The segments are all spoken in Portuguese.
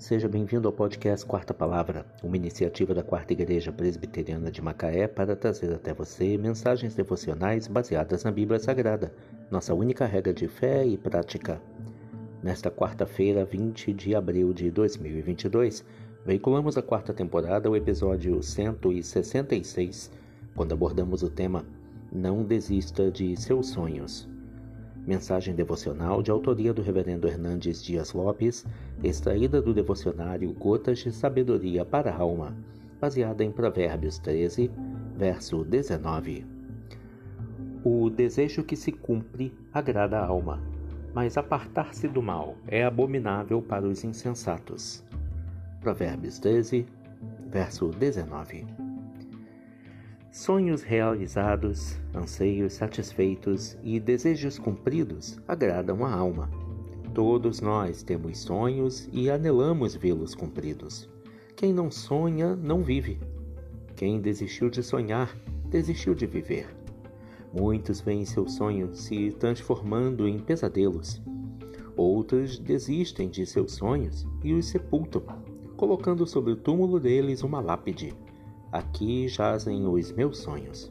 Seja bem-vindo ao podcast Quarta Palavra, uma iniciativa da Quarta Igreja Presbiteriana de Macaé para trazer até você mensagens devocionais baseadas na Bíblia Sagrada, nossa única regra de fé e prática. Nesta quarta-feira, 20 de abril de 2022, veiculamos a quarta temporada, o episódio 166, quando abordamos o tema Não desista de seus sonhos. Mensagem devocional de autoria do Reverendo Hernandes Dias Lopes, extraída do devocionário Gotas de Sabedoria para a Alma, baseada em Provérbios 13, verso 19. O desejo que se cumpre agrada a alma, mas apartar-se do mal é abominável para os insensatos. Provérbios 13, verso 19. Sonhos realizados, anseios satisfeitos e desejos cumpridos agradam a alma. Todos nós temos sonhos e anelamos vê-los cumpridos. Quem não sonha, não vive. Quem desistiu de sonhar, desistiu de viver. Muitos veem seus sonhos se transformando em pesadelos. Outros desistem de seus sonhos e os sepultam, colocando sobre o túmulo deles uma lápide Aqui jazem os meus sonhos.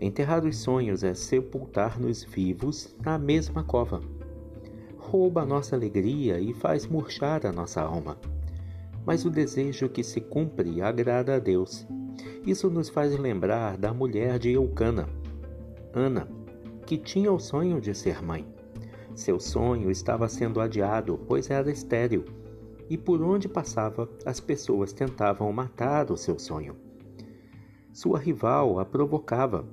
Enterrar os sonhos é sepultar-nos vivos na mesma cova. Rouba a nossa alegria e faz murchar a nossa alma. Mas o desejo que se cumpre agrada a Deus. Isso nos faz lembrar da mulher de Eucana, Ana, que tinha o sonho de ser mãe. Seu sonho estava sendo adiado, pois era estéril e por onde passava, as pessoas tentavam matar o seu sonho. Sua rival a provocava.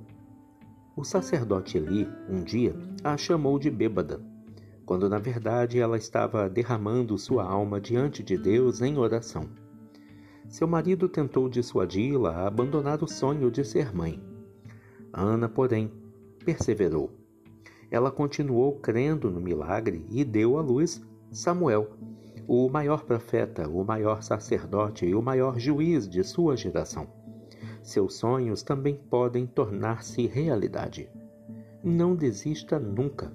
O sacerdote Eli, um dia, a chamou de bêbada, quando na verdade ela estava derramando sua alma diante de Deus em oração. Seu marido tentou dissuadi-la a abandonar o sonho de ser mãe. Ana, porém, perseverou. Ela continuou crendo no milagre e deu à luz Samuel, o maior profeta, o maior sacerdote e o maior juiz de sua geração. Seus sonhos também podem tornar-se realidade. Não desista nunca.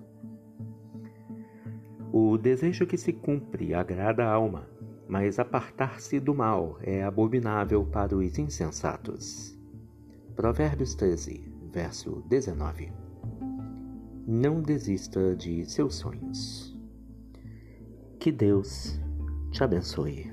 O desejo que se cumpre agrada a alma, mas apartar-se do mal é abominável para os insensatos. Provérbios 13, verso 19. Não desista de seus sonhos. Que Deus te abençoe.